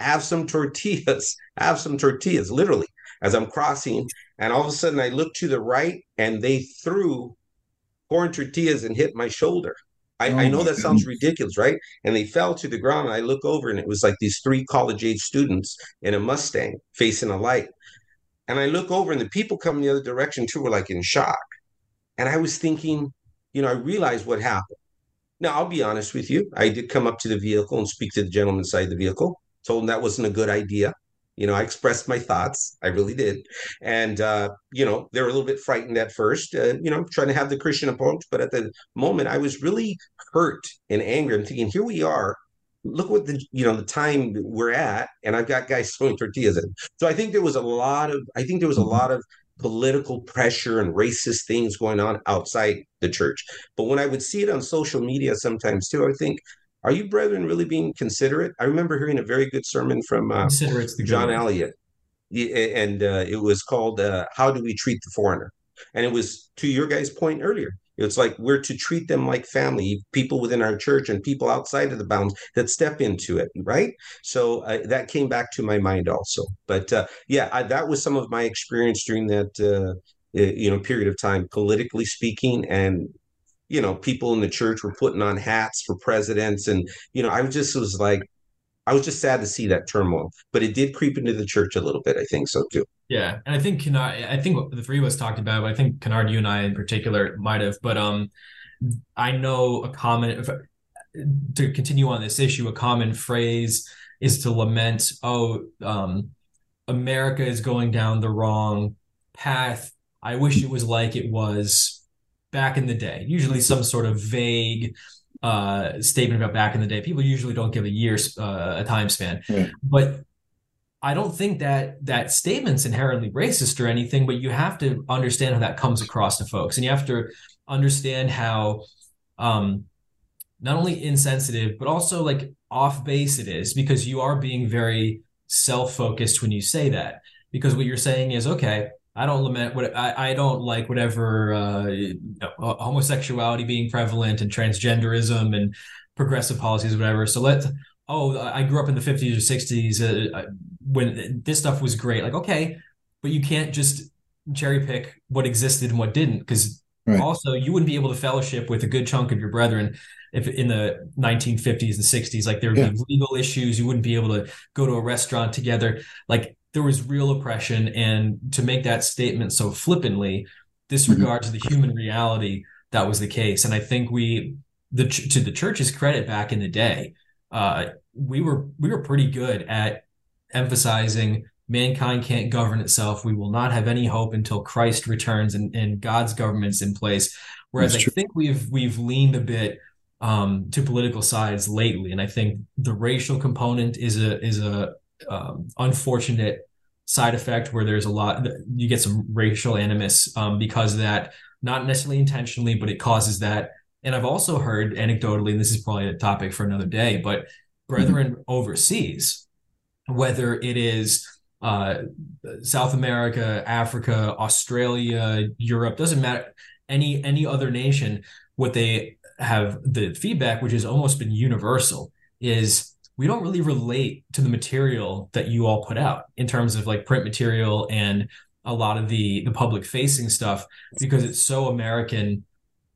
have some tortillas, have some tortillas, literally, as I'm crossing. And all of a sudden I look to the right and they threw corn tortillas and hit my shoulder. I, oh I know that goodness. sounds ridiculous, right? And they fell to the ground. And I look over and it was like these three college age students in a Mustang facing a light. And I look over and the people coming the other direction too were like in shock. And I was thinking, you know, I realized what happened. Now, I'll be honest with you. I did come up to the vehicle and speak to the gentleman inside the vehicle told him that wasn't a good idea. You know, I expressed my thoughts. I really did. And, uh, you know, they were a little bit frightened at first, uh, you know, trying to have the Christian approach. But at the moment, I was really hurt and angry. I'm thinking, here we are. Look what the, you know, the time we're at. And I've got guys throwing tortillas in. So I think there was a lot of, I think there was a lot of political pressure and racist things going on outside the church. But when I would see it on social media sometimes too, I think, are you brethren really being considerate? I remember hearing a very good sermon from uh, John Elliott, and uh, it was called uh, "How Do We Treat the Foreigner?" And it was to your guys' point earlier. It's like we're to treat them like family, people within our church and people outside of the bounds that step into it, right? So uh, that came back to my mind also. But uh, yeah, I, that was some of my experience during that uh, you know period of time, politically speaking, and you know, people in the church were putting on hats for presidents. And, you know, I just was like, I was just sad to see that turmoil, but it did creep into the church a little bit. I think so too. Yeah, and I think Kennard, I think the three of us talked about. But I think Kennard, you and I in particular, might have. But um, I know a common to continue on this issue. A common phrase is to lament, "Oh, um, America is going down the wrong path. I wish it was like it was back in the day, usually some sort of vague uh, statement about back in the day. People usually don't give a year uh, a time span, yeah. but I don't think that that statement's inherently racist or anything. But you have to understand how that comes across to folks, and you have to understand how um, not only insensitive but also like off base it is because you are being very self focused when you say that. Because what you're saying is okay I don't lament what I, I don't like whatever uh, you know, homosexuality being prevalent and transgenderism and progressive policies, whatever. So let's. oh, I grew up in the 50s or 60s uh, when this stuff was great. Like, okay, but you can't just cherry pick what existed and what didn't, because right. also you wouldn't be able to fellowship with a good chunk of your brethren if in the 1950s and 60s. Like there would yeah. be legal issues, you wouldn't be able to go to a restaurant together. Like there was real oppression. And to make that statement so flippantly disregard mm-hmm. the human reality that was the case. And i think we the to the church's credit back in the day uh, we were we were pretty good at emphasizing mankind can't govern itself. We will not have any hope until christ returns and, and god's government's in place. Whereas i think we've we've leaned a bit um, to political sides lately, and I think the racial component is a is a um, unfortunate side effect where there's a lot you get some racial animus um, because of that, not necessarily intentionally, but it causes that. And I've also heard anecdotally, and this is probably a topic for another day, but brethren mm-hmm. overseas, whether it is uh, South America, Africa, Australia, Europe, doesn't matter any any other nation, what they have the feedback, which has almost been universal, is we don't really relate to the material that you all put out in terms of like print material and a lot of the the public facing stuff because it's so American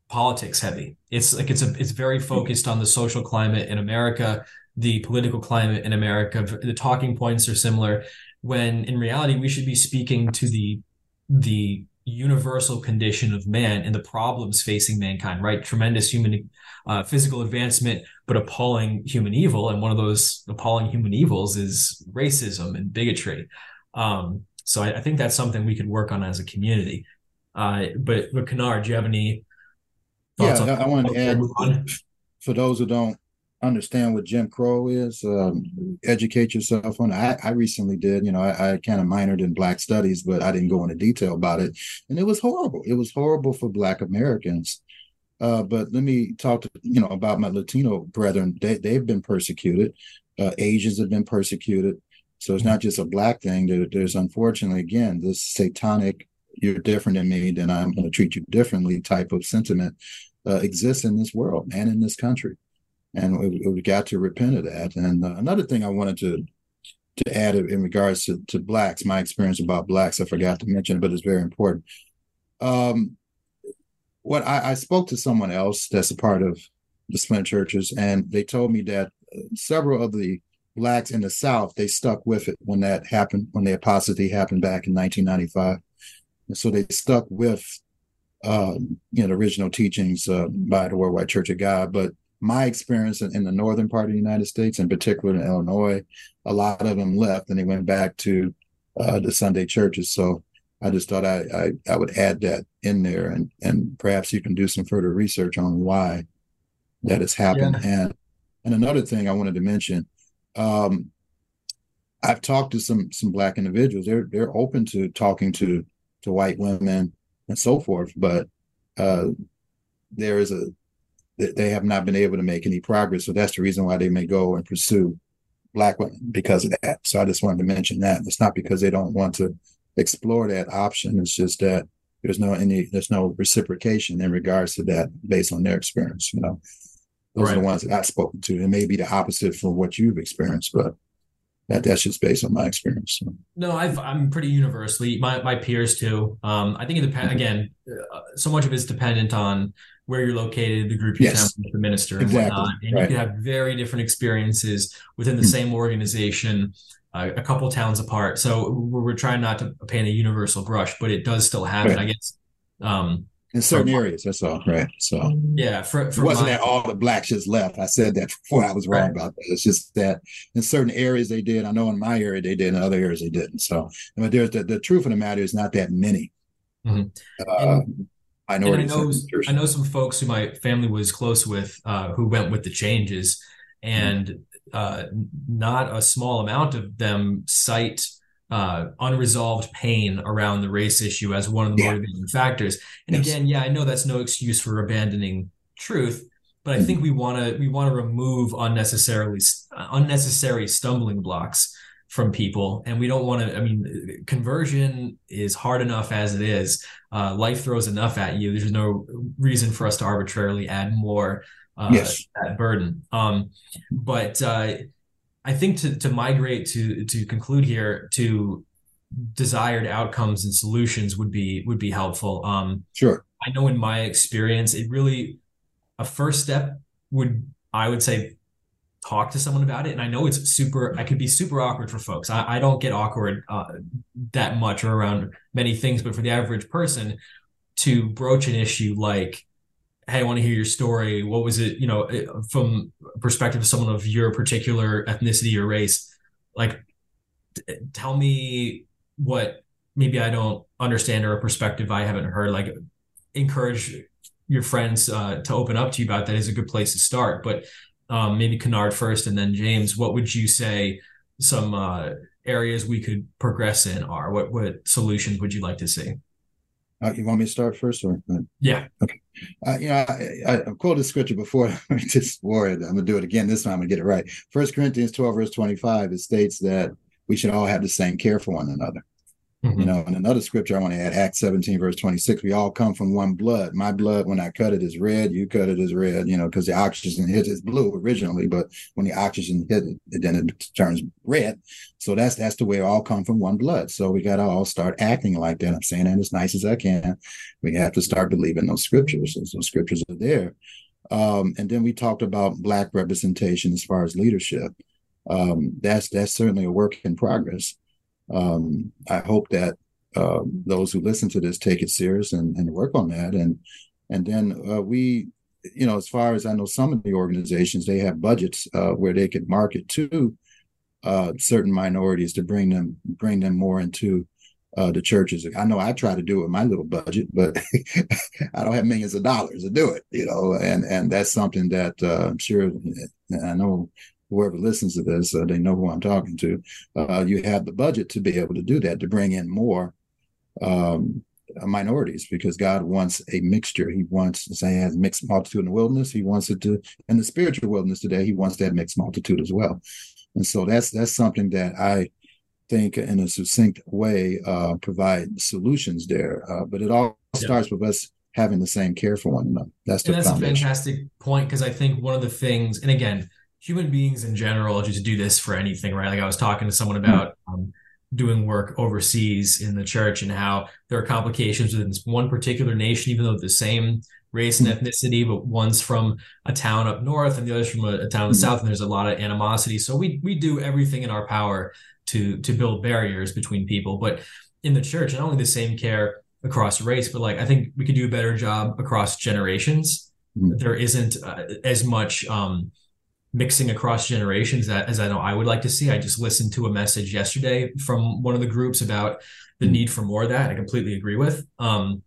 politics heavy. It's like it's a it's very focused on the social climate in America, the political climate in America. The talking points are similar when in reality we should be speaking to the the universal condition of man and the problems facing mankind, right? Tremendous human uh, physical advancement, but appalling human evil. And one of those appalling human evils is racism and bigotry. Um, so I, I, think that's something we could work on as a community. Uh, but, but Kennard, do you have any? yeah, I want to add for those who don't understand what Jim Crow is, um, educate yourself on. I, I recently did. You know, I, I kind of minored in Black Studies, but I didn't go into detail about it, and it was horrible. It was horrible for Black Americans. Uh, but let me talk to you know about my Latino brethren. They they've been persecuted. Uh, Asians have been persecuted. So it's not just a black thing. There, there's unfortunately again this satanic "you're different than me, then I'm going to treat you differently" type of sentiment uh, exists in this world and in this country and we, we got to repent of that. And uh, another thing I wanted to to add in regards to, to blacks, my experience about blacks, I forgot to mention, but it's very important. Um, what I, I spoke to someone else that's a part of the Splint churches, and they told me that uh, several of the blacks in the South they stuck with it when that happened, when the apostasy happened back in 1995, and so they stuck with um, you know the original teachings uh, by the Worldwide Church of God, but my experience in, in, the northern part of the United States, in particular in Illinois, a lot of them left and they went back to uh, the Sunday churches. So I just thought I, I, I would add that in there, and and perhaps you can do some further research on why that has happened. Yeah. And and another thing I wanted to mention, um, I've talked to some some black individuals. They're they're open to talking to to white women and so forth, but uh, there is a they have not been able to make any progress. So that's the reason why they may go and pursue black women because of that. So I just wanted to mention that. It's not because they don't want to explore that option. It's just that there's no any there's no reciprocation in regards to that based on their experience. You know, those right. are the ones that I've spoken to. It may be the opposite from what you've experienced, but that that's just based on my experience. So. No, I've I'm pretty universally my my peers too. Um, I think it depends again. Uh, so much of it's dependent on where you're located, the group you're yes. the minister, and exactly. whatnot. And right. you can have very different experiences within the mm-hmm. same organization, uh, a couple towns apart. So we're, we're, trying not to paint a universal brush, but it does still happen. Right. I guess. Um, in certain areas, that's all right. So yeah, for, for it wasn't my, that all the blacks just left. I said that before. I was wrong right. about that. It's just that in certain areas they did. I know in my area they did. In other areas they didn't. So, but there's the, the truth of the matter is not that many. Mm-hmm. Uh, minorities. I know, I know some folks who my family was close with uh, who went with the changes, and mm-hmm. uh, not a small amount of them cite uh, unresolved pain around the race issue as one of the yeah. motivating factors. And yes. again, yeah, I know that's no excuse for abandoning truth, but I mm-hmm. think we want to we want to remove unnecessarily unnecessary stumbling blocks from people and we don't want to i mean conversion is hard enough as it is uh, life throws enough at you there's no reason for us to arbitrarily add more uh, yes. that burden um, but uh, i think to, to migrate to to conclude here to desired outcomes and solutions would be would be helpful um, sure i know in my experience it really a first step would i would say talk to someone about it. And I know it's super, I could be super awkward for folks. I, I don't get awkward uh, that much or around many things, but for the average person to broach an issue like, Hey, I want to hear your story. What was it, you know, eh, from perspective of someone of your particular ethnicity or race, like tell me what maybe I don't understand or a perspective I haven't heard, like encourage your friends uh, to open up to you about that is a good place to start. But um, maybe Kennard first, and then James. What would you say some uh, areas we could progress in are? What what solutions would you like to see? Uh, you want me to start first, or yeah? Okay. Uh, you know, I, I, I quoted scripture before. I'm just worried. I'm gonna do it again. This time I'm gonna get it right. First Corinthians 12, verse 25. It states that we should all have the same care for one another. Mm-hmm. You know, in another scripture I want to add, Acts 17, verse 26, we all come from one blood. My blood, when I cut it, is red. You cut it is red, you know, because the oxygen hits it's blue originally, but when the oxygen hit it, then it turns red. So that's that's the way we all come from one blood. So we got to all start acting like that. I'm saying that as nice as I can. We have to start believing those scriptures. Those scriptures are there. Um, and then we talked about black representation as far as leadership. Um, that's that's certainly a work in progress um, I hope that uh, those who listen to this take it serious and, and work on that. And and then uh, we, you know, as far as I know, some of the organizations they have budgets uh, where they could market to uh, certain minorities to bring them bring them more into uh, the churches. I know I try to do it with my little budget, but I don't have millions of dollars to do it, you know. And and that's something that uh, I'm sure I know whoever listens to this, uh, they know who I'm talking to. Uh, you have the budget to be able to do that, to bring in more um, minorities, because God wants a mixture. He wants, to say, has mixed multitude in the wilderness. He wants it to, in the spiritual wilderness today, he wants that mixed multitude as well. And so that's that's something that I think, in a succinct way, uh, provide solutions there. Uh, but it all yeah. starts with us having the same care for one another. That's the and that's foundation. a fantastic point because I think one of the things, and again human beings in general just do this for anything, right? Like I was talking to someone about um, doing work overseas in the church and how there are complications within this one particular nation, even though the same race and ethnicity, but one's from a town up north and the other's from a, a town in the south, and there's a lot of animosity. So we we do everything in our power to to build barriers between people. But in the church, not only the same care across race, but like I think we could do a better job across generations. Mm-hmm. There isn't uh, as much um, mixing across generations that as I know I would like to see. I just listened to a message yesterday from one of the groups about the need for more of that. I completely agree with. Um,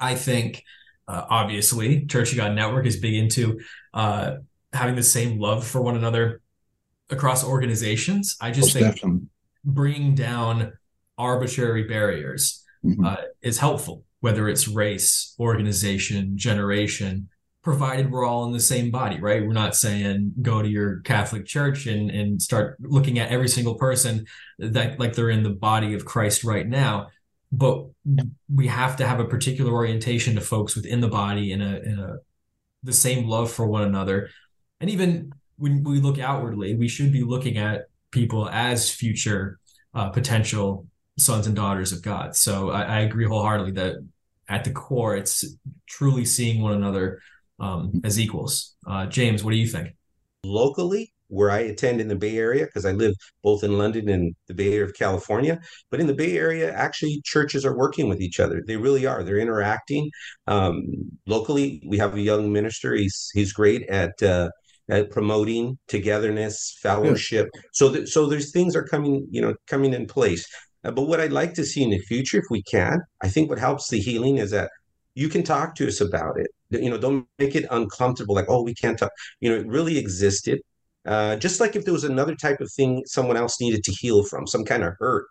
I think uh, obviously Church of God Network is big into uh, having the same love for one another across organizations. I just Most think bringing down arbitrary barriers mm-hmm. uh, is helpful, whether it's race, organization, generation provided we're all in the same body, right? We're not saying go to your Catholic church and, and start looking at every single person that like they're in the body of Christ right now. But we have to have a particular orientation to folks within the body in a, a the same love for one another. And even when we look outwardly, we should be looking at people as future uh, potential sons and daughters of God. So I, I agree wholeheartedly that at the core, it's truly seeing one another um, as equals. Uh, James, what do you think? Locally, where I attend in the Bay Area, because I live both in London and the Bay Area of California. But in the Bay Area, actually, churches are working with each other. They really are. They're interacting. Um, locally, we have a young minister. He's he's great at uh, at promoting togetherness, fellowship. So that so there's things are coming, you know, coming in place. Uh, but what I'd like to see in the future, if we can, I think what helps the healing is that you can talk to us about it you know don't make it uncomfortable like oh we can't talk you know it really existed uh, just like if there was another type of thing someone else needed to heal from, some kind of hurt,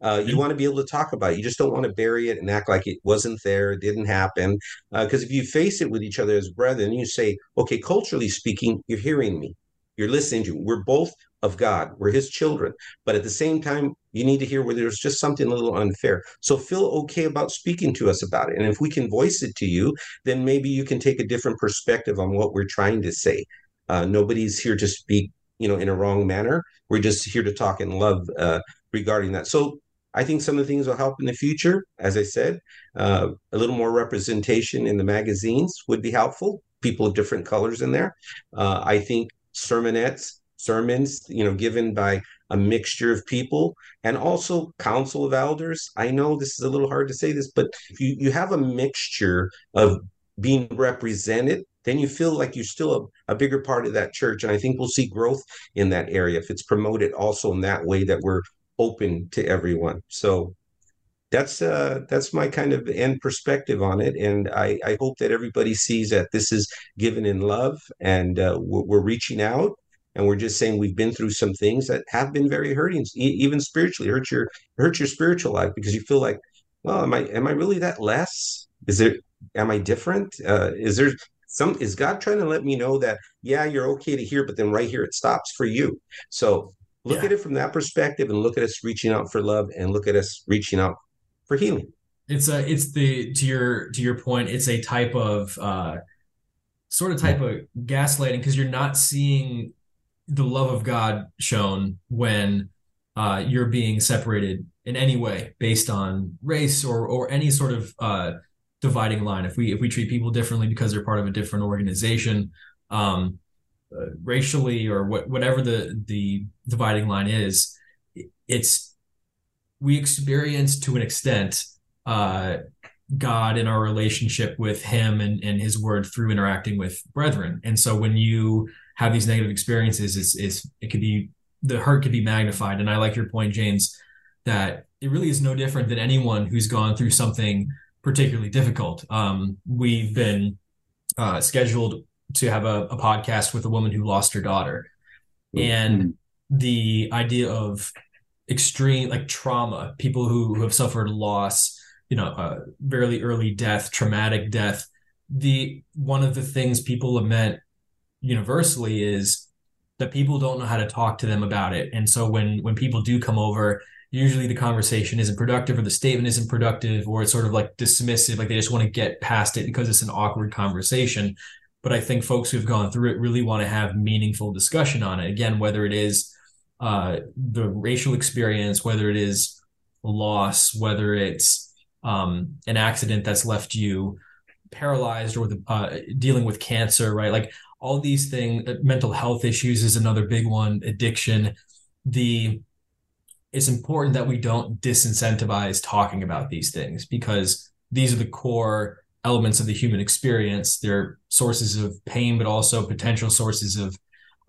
uh, mm-hmm. you want to be able to talk about it. You just don't want to bury it and act like it wasn't there, it didn't happen. Because uh, if you face it with each other as brethren, you say, okay, culturally speaking, you're hearing me, you're listening to. We're both of God. We're His children. But at the same time, you need to hear where there's just something a little unfair. So feel okay about speaking to us about it. And if we can voice it to you, then maybe you can take a different perspective on what we're trying to say. Uh, nobody's here to speak, you know, in a wrong manner. We're just here to talk in love uh, regarding that. So I think some of the things will help in the future. As I said, uh, a little more representation in the magazines would be helpful. People of different colors in there. Uh, I think sermonettes sermons, you know, given by a mixture of people and also council of elders. I know this is a little hard to say this, but if you, you have a mixture of being represented, then you feel like you're still a, a bigger part of that church. And I think we'll see growth in that area if it's promoted also in that way that we're open to everyone. So that's uh that's my kind of end perspective on it and i i hope that everybody sees that this is given in love and uh, we're, we're, reaching out and we're just saying we've been through some things that have been very hurting even spiritually hurt your hurt your spiritual life because you feel like well am i am i really that less? Is there am i different? Uh is there some is god trying to let me know that yeah you're okay to hear but then right here it stops for you? So look yeah. at it from that perspective and look at us reaching out for love and look at us reaching out for healing. It's a it's the to your to your point, it's a type of uh sort of type of gaslighting because you're not seeing the love of God shown when uh, you're being separated in any way based on race or or any sort of uh, dividing line. If we if we treat people differently because they're part of a different organization, um, uh, racially or what whatever the the dividing line is, it's we experience to an extent uh, God in our relationship with Him and, and His Word through interacting with brethren. And so when you have these negative experiences, it's, it's it could be the hurt could be magnified. And I like your point, James, that it really is no different than anyone who's gone through something particularly difficult. Um, we've been uh, scheduled to have a, a, podcast with a woman who lost her daughter, mm-hmm. and the idea of extreme like trauma, people who, who have suffered loss, you know, uh, very early death, traumatic death. The one of the things people lament universally is that people don't know how to talk to them about it. And so when when people do come over, usually the conversation isn't productive or the statement isn't productive or it's sort of like dismissive, like they just want to get past it because it's an awkward conversation. But I think folks who've gone through it really want to have meaningful discussion on it. Again, whether it is uh, the racial experience, whether it is loss, whether it's um, an accident that's left you paralyzed or uh, dealing with cancer, right? Like all these things, uh, mental health issues is another big one, addiction. The it's important that we don't disincentivize talking about these things because these are the core elements of the human experience. They're sources of pain, but also potential sources of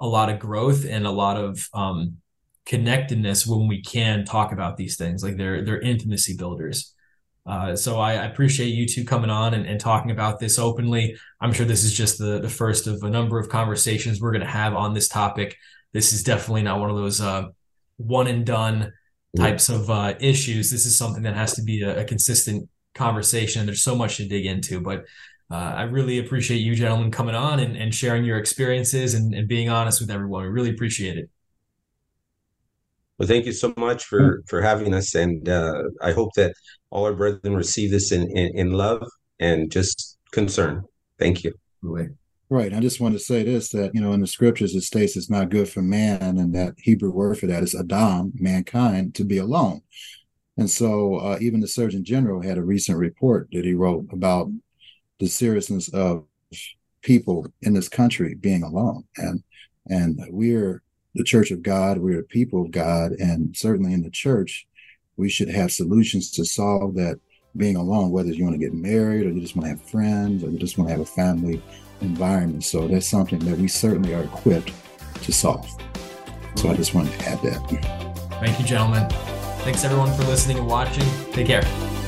a lot of growth and a lot of um, connectedness when we can talk about these things. Like they're they're intimacy builders. Uh, so I, I, appreciate you two coming on and, and, talking about this openly. I'm sure this is just the the first of a number of conversations we're going to have on this topic. This is definitely not one of those uh, one and done types of uh, issues. This is something that has to be a, a consistent conversation. There's so much to dig into, but uh, I really appreciate you gentlemen coming on and, and sharing your experiences and, and being honest with everyone. We really appreciate it. Well, thank you so much for for having us, and uh, I hope that all our brethren receive this in, in, in love and just concern. Thank you. Right. I just want to say this that, you know, in the scriptures, it states it's not good for man, and that Hebrew word for that is Adam, mankind, to be alone. And so, uh, even the Surgeon General had a recent report that he wrote about the seriousness of people in this country being alone. And and we're the church of God, we're the people of God, and certainly in the church, we should have solutions to solve that being alone, whether you want to get married or you just want to have friends or you just want to have a family environment. So that's something that we certainly are equipped to solve. So I just wanted to add that. Thank you, gentlemen. Thanks everyone for listening and watching. Take care.